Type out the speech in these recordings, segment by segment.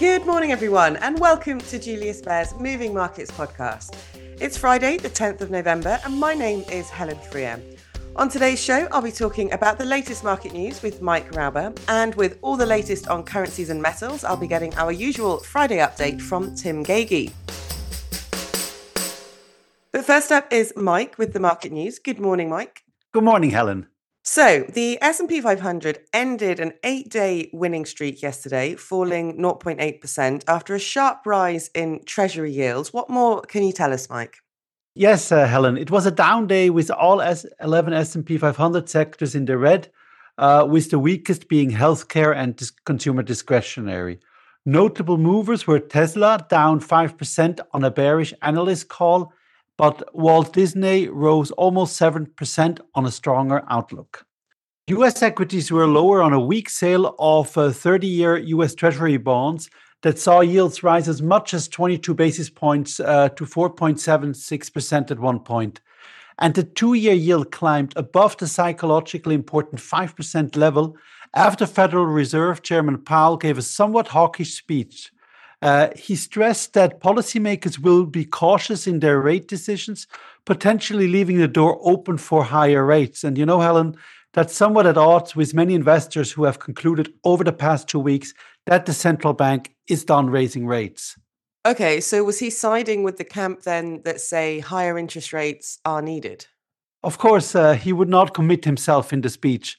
Good morning, everyone, and welcome to Julius Baer's Moving Markets podcast. It's Friday, the 10th of November, and my name is Helen Freer. On today's show, I'll be talking about the latest market news with Mike Rauber, and with all the latest on currencies and metals, I'll be getting our usual Friday update from Tim Gagie. But first up is Mike with the market news. Good morning, Mike. Good morning, Helen. So the S&P 500 ended an 8-day winning streak yesterday, falling 0.8% after a sharp rise in treasury yields. What more can you tell us, Mike? Yes, uh, Helen. It was a down day with all S- 11 S&P 500 sectors in the red, uh, with the weakest being healthcare and dis- consumer discretionary. Notable movers were Tesla down 5% on a bearish analyst call but Walt Disney rose almost 7% on a stronger outlook. US equities were lower on a weak sale of 30 year US Treasury bonds that saw yields rise as much as 22 basis points uh, to 4.76% at one point. And the two year yield climbed above the psychologically important 5% level after Federal Reserve Chairman Powell gave a somewhat hawkish speech uh, he stressed that policymakers will be cautious in their rate decisions, potentially leaving the door open for higher rates. And you know, Helen, that's somewhat at odds with many investors who have concluded over the past two weeks that the central bank is done raising rates. Okay, so was he siding with the camp then that say higher interest rates are needed? Of course, uh, he would not commit himself in the speech.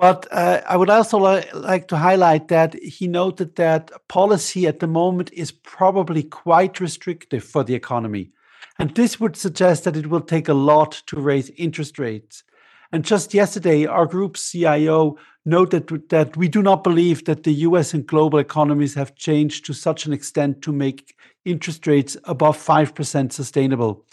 But uh, I would also li- like to highlight that he noted that policy at the moment is probably quite restrictive for the economy. And this would suggest that it will take a lot to raise interest rates. And just yesterday, our group's CIO noted that we do not believe that the US and global economies have changed to such an extent to make interest rates above 5% sustainable.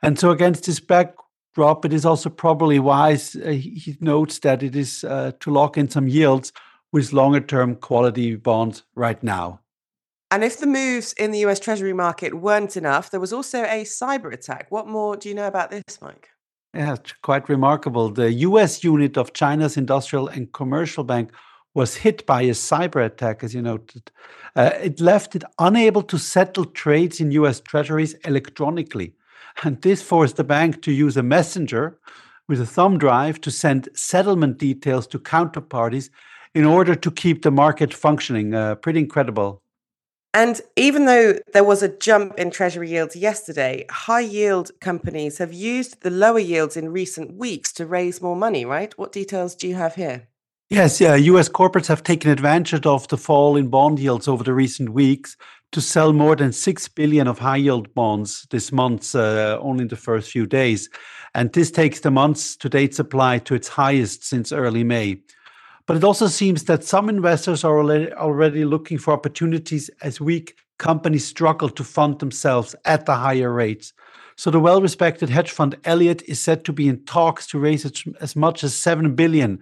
And so, against this back, drop. It is also probably wise, uh, he notes that it is uh, to lock in some yields with longer term quality bonds right now. And if the moves in the US Treasury market weren't enough, there was also a cyber attack. What more do you know about this, Mike? Yeah, quite remarkable. The US unit of China's Industrial and Commercial Bank was hit by a cyber attack, as you noted. Uh, it left it unable to settle trades in US treasuries electronically. And this forced the bank to use a messenger with a thumb drive to send settlement details to counterparties in order to keep the market functioning. Uh, pretty incredible. And even though there was a jump in treasury yields yesterday, high yield companies have used the lower yields in recent weeks to raise more money, right? What details do you have here? Yes, yeah, US corporates have taken advantage of the fall in bond yields over the recent weeks to sell more than 6 billion of high yield bonds this month, uh, only in the first few days. And this takes the month's to date supply to its highest since early May. But it also seems that some investors are already, looking for opportunities as weak companies struggle to fund themselves at the higher rates. So the well-respected hedge fund Elliott is said to be in talks to raise as much as 7 billion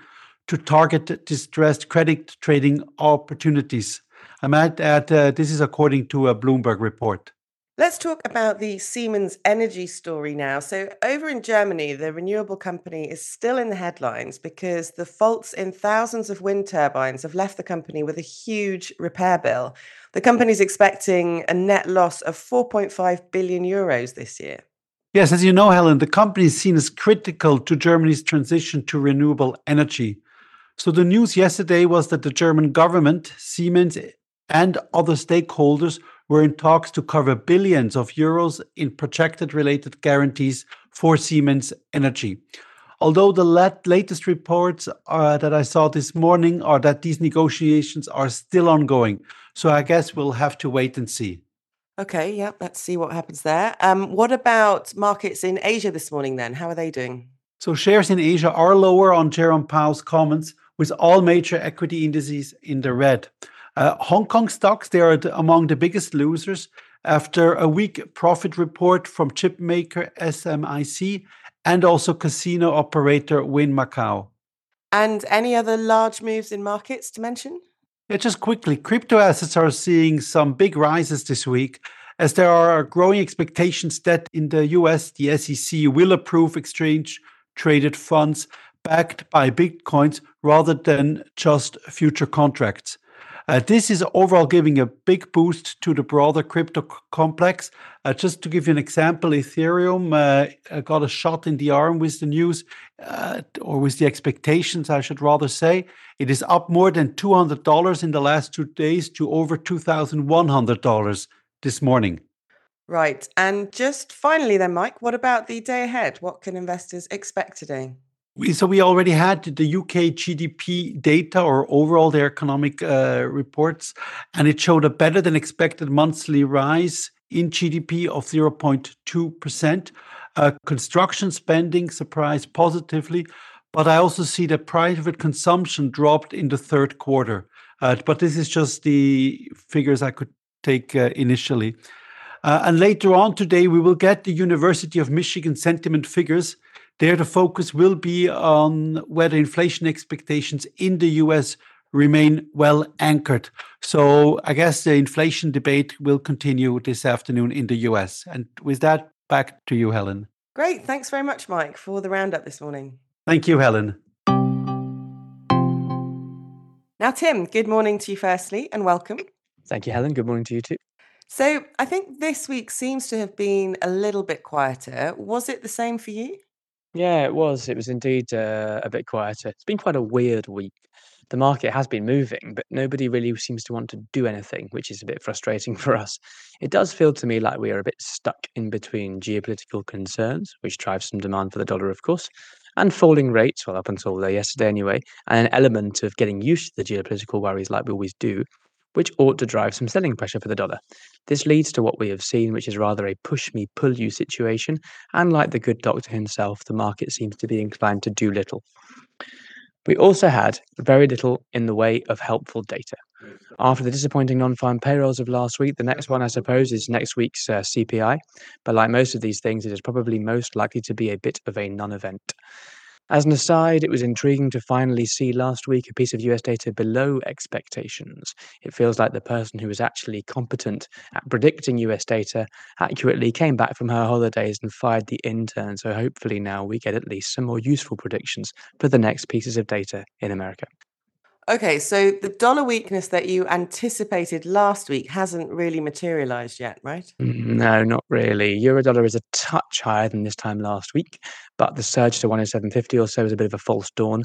to target distressed credit trading opportunities. I might add uh, this is according to a Bloomberg report. Let's talk about the Siemens energy story now. So, over in Germany, the renewable company is still in the headlines because the faults in thousands of wind turbines have left the company with a huge repair bill. The company is expecting a net loss of 4.5 billion euros this year. Yes, as you know, Helen, the company is seen as critical to Germany's transition to renewable energy. So, the news yesterday was that the German government, Siemens, and other stakeholders were in talks to cover billions of euros in projected related guarantees for Siemens Energy. Although the latest reports uh, that I saw this morning are that these negotiations are still ongoing. So I guess we'll have to wait and see. Okay, yeah, let's see what happens there. Um, what about markets in Asia this morning then? How are they doing? So shares in Asia are lower on Jerome Powell's comments, with all major equity indices in the red. Uh, Hong Kong stocks, they are among the biggest losers after a weak profit report from chipmaker SMIC and also casino operator Wynn Macau. And any other large moves in markets to mention? Yeah, just quickly, crypto assets are seeing some big rises this week as there are growing expectations that in the US, the SEC will approve exchange traded funds backed by bitcoins rather than just future contracts. Uh, this is overall giving a big boost to the broader crypto complex. Uh, just to give you an example, Ethereum uh, got a shot in the arm with the news, uh, or with the expectations, I should rather say. It is up more than $200 in the last two days to over $2,100 this morning. Right. And just finally, then, Mike, what about the day ahead? What can investors expect today? So we already had the UK GDP data or overall the economic uh, reports, and it showed a better than expected monthly rise in GDP of 0.2%. Uh, construction spending surprised positively, but I also see that private consumption dropped in the third quarter. Uh, but this is just the figures I could take uh, initially. Uh, and later on today, we will get the University of Michigan sentiment figures there, the focus will be on whether inflation expectations in the US remain well anchored. So I guess the inflation debate will continue this afternoon in the US. And with that, back to you, Helen. Great. Thanks very much, Mike, for the roundup this morning. Thank you, Helen. Now, Tim, good morning to you firstly and welcome. Thank you, Helen. Good morning to you too. So, I think this week seems to have been a little bit quieter. Was it the same for you? Yeah, it was. It was indeed uh, a bit quieter. It's been quite a weird week. The market has been moving, but nobody really seems to want to do anything, which is a bit frustrating for us. It does feel to me like we are a bit stuck in between geopolitical concerns, which drives some demand for the dollar, of course, and falling rates, well, up until yesterday anyway, and an element of getting used to the geopolitical worries like we always do, which ought to drive some selling pressure for the dollar. This leads to what we have seen, which is rather a push me, pull you situation. And like the good doctor himself, the market seems to be inclined to do little. We also had very little in the way of helpful data. After the disappointing non farm payrolls of last week, the next one, I suppose, is next week's uh, CPI. But like most of these things, it is probably most likely to be a bit of a non event. As an aside, it was intriguing to finally see last week a piece of US data below expectations. It feels like the person who was actually competent at predicting US data accurately came back from her holidays and fired the intern. So hopefully now we get at least some more useful predictions for the next pieces of data in America. Okay, so the dollar weakness that you anticipated last week hasn't really materialized yet, right? Mm, no, not really. Eurodollar is a touch higher than this time last week, but the surge to 107.50 or so is a bit of a false dawn.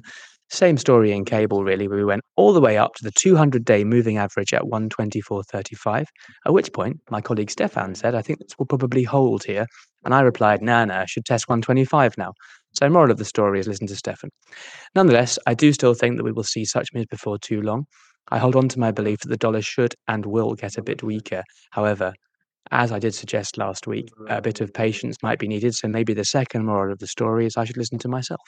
Same story in cable, really, where we went all the way up to the 200 day moving average at 124.35. At which point, my colleague Stefan said, I think this will probably hold here. And I replied, nah, nah, should test 125 now. So, moral of the story is listen to Stefan. Nonetheless, I do still think that we will see such moves before too long. I hold on to my belief that the dollar should and will get a bit weaker. However, as I did suggest last week, a bit of patience might be needed. So maybe the second moral of the story is I should listen to myself.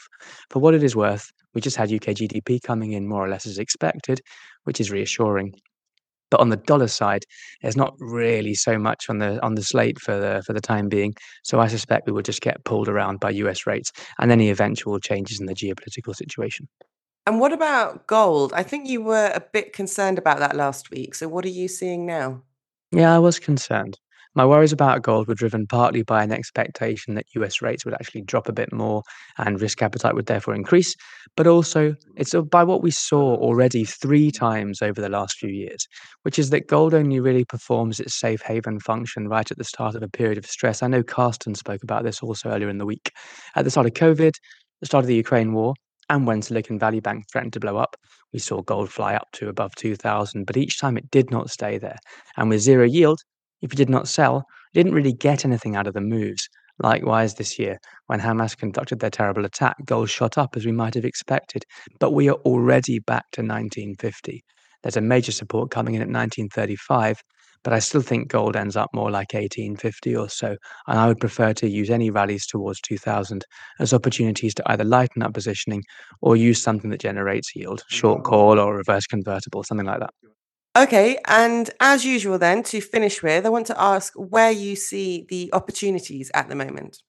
For what it is worth, we just had UK GDP coming in more or less as expected, which is reassuring. But on the dollar side, there's not really so much on the on the slate for the for the time being. So I suspect we will just get pulled around by US rates and any eventual changes in the geopolitical situation. And what about gold? I think you were a bit concerned about that last week. So what are you seeing now? Yeah, I was concerned. My worries about gold were driven partly by an expectation that US rates would actually drop a bit more and risk appetite would therefore increase, but also it's by what we saw already three times over the last few years, which is that gold only really performs its safe haven function right at the start of a period of stress. I know Carsten spoke about this also earlier in the week. At the start of COVID, the start of the Ukraine war, and when Silicon Valley Bank threatened to blow up, we saw gold fly up to above 2000, but each time it did not stay there. And with zero yield, if you did not sell, you didn't really get anything out of the moves. Likewise, this year, when Hamas conducted their terrible attack, gold shot up as we might have expected. But we are already back to 1950. There's a major support coming in at 1935, but I still think gold ends up more like 1850 or so. And I would prefer to use any rallies towards 2000 as opportunities to either lighten up positioning or use something that generates yield, short call or reverse convertible, something like that. Okay, and as usual, then to finish with, I want to ask where you see the opportunities at the moment.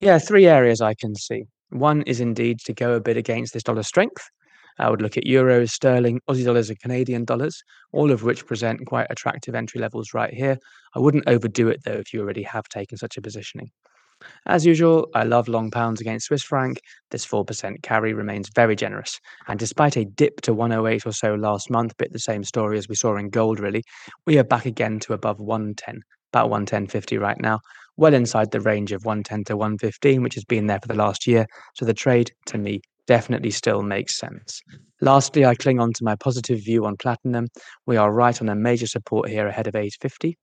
Yeah, three areas I can see. One is indeed to go a bit against this dollar strength. I would look at euros, sterling, Aussie dollars, and Canadian dollars, all of which present quite attractive entry levels right here. I wouldn't overdo it though if you already have taken such a positioning. As usual, I love long pounds against Swiss franc. This 4% carry remains very generous. And despite a dip to 108 or so last month, bit the same story as we saw in gold, really, we are back again to above 110, about 110.50 right now, well inside the range of 110 to 115, which has been there for the last year. So the trade, to me, definitely still makes sense. Lastly, I cling on to my positive view on platinum. We are right on a major support here ahead of 850.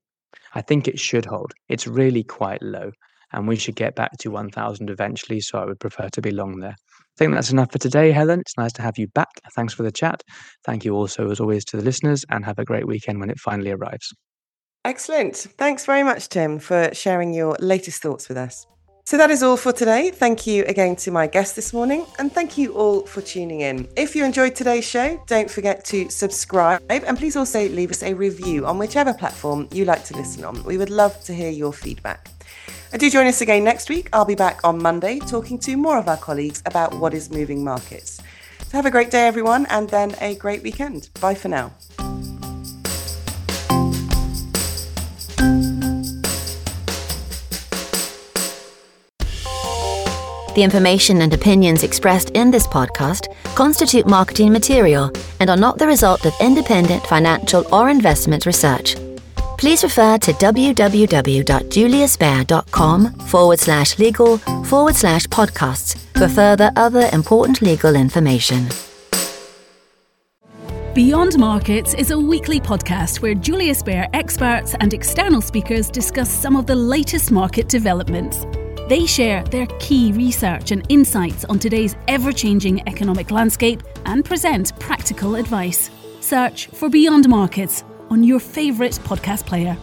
I think it should hold. It's really quite low and we should get back to 1000 eventually. So I would prefer to be long there. I think that's enough for today, Helen. It's nice to have you back. Thanks for the chat. Thank you also, as always, to the listeners, and have a great weekend when it finally arrives. Excellent. Thanks very much, Tim, for sharing your latest thoughts with us. So that is all for today. Thank you again to my guest this morning, and thank you all for tuning in. If you enjoyed today's show, don't forget to subscribe and please also leave us a review on whichever platform you like to listen on. We would love to hear your feedback. Do join us again next week. I'll be back on Monday talking to more of our colleagues about what is moving markets. So have a great day, everyone, and then a great weekend. Bye for now. The information and opinions expressed in this podcast constitute marketing material and are not the result of independent financial or investment research. Please refer to www.juliusbaer.com forward slash legal forward slash podcasts for further other important legal information. Beyond Markets is a weekly podcast where Julius Baer experts and external speakers discuss some of the latest market developments. They share their key research and insights on today's ever changing economic landscape and present practical advice. Search for Beyond Markets on your favourite podcast player.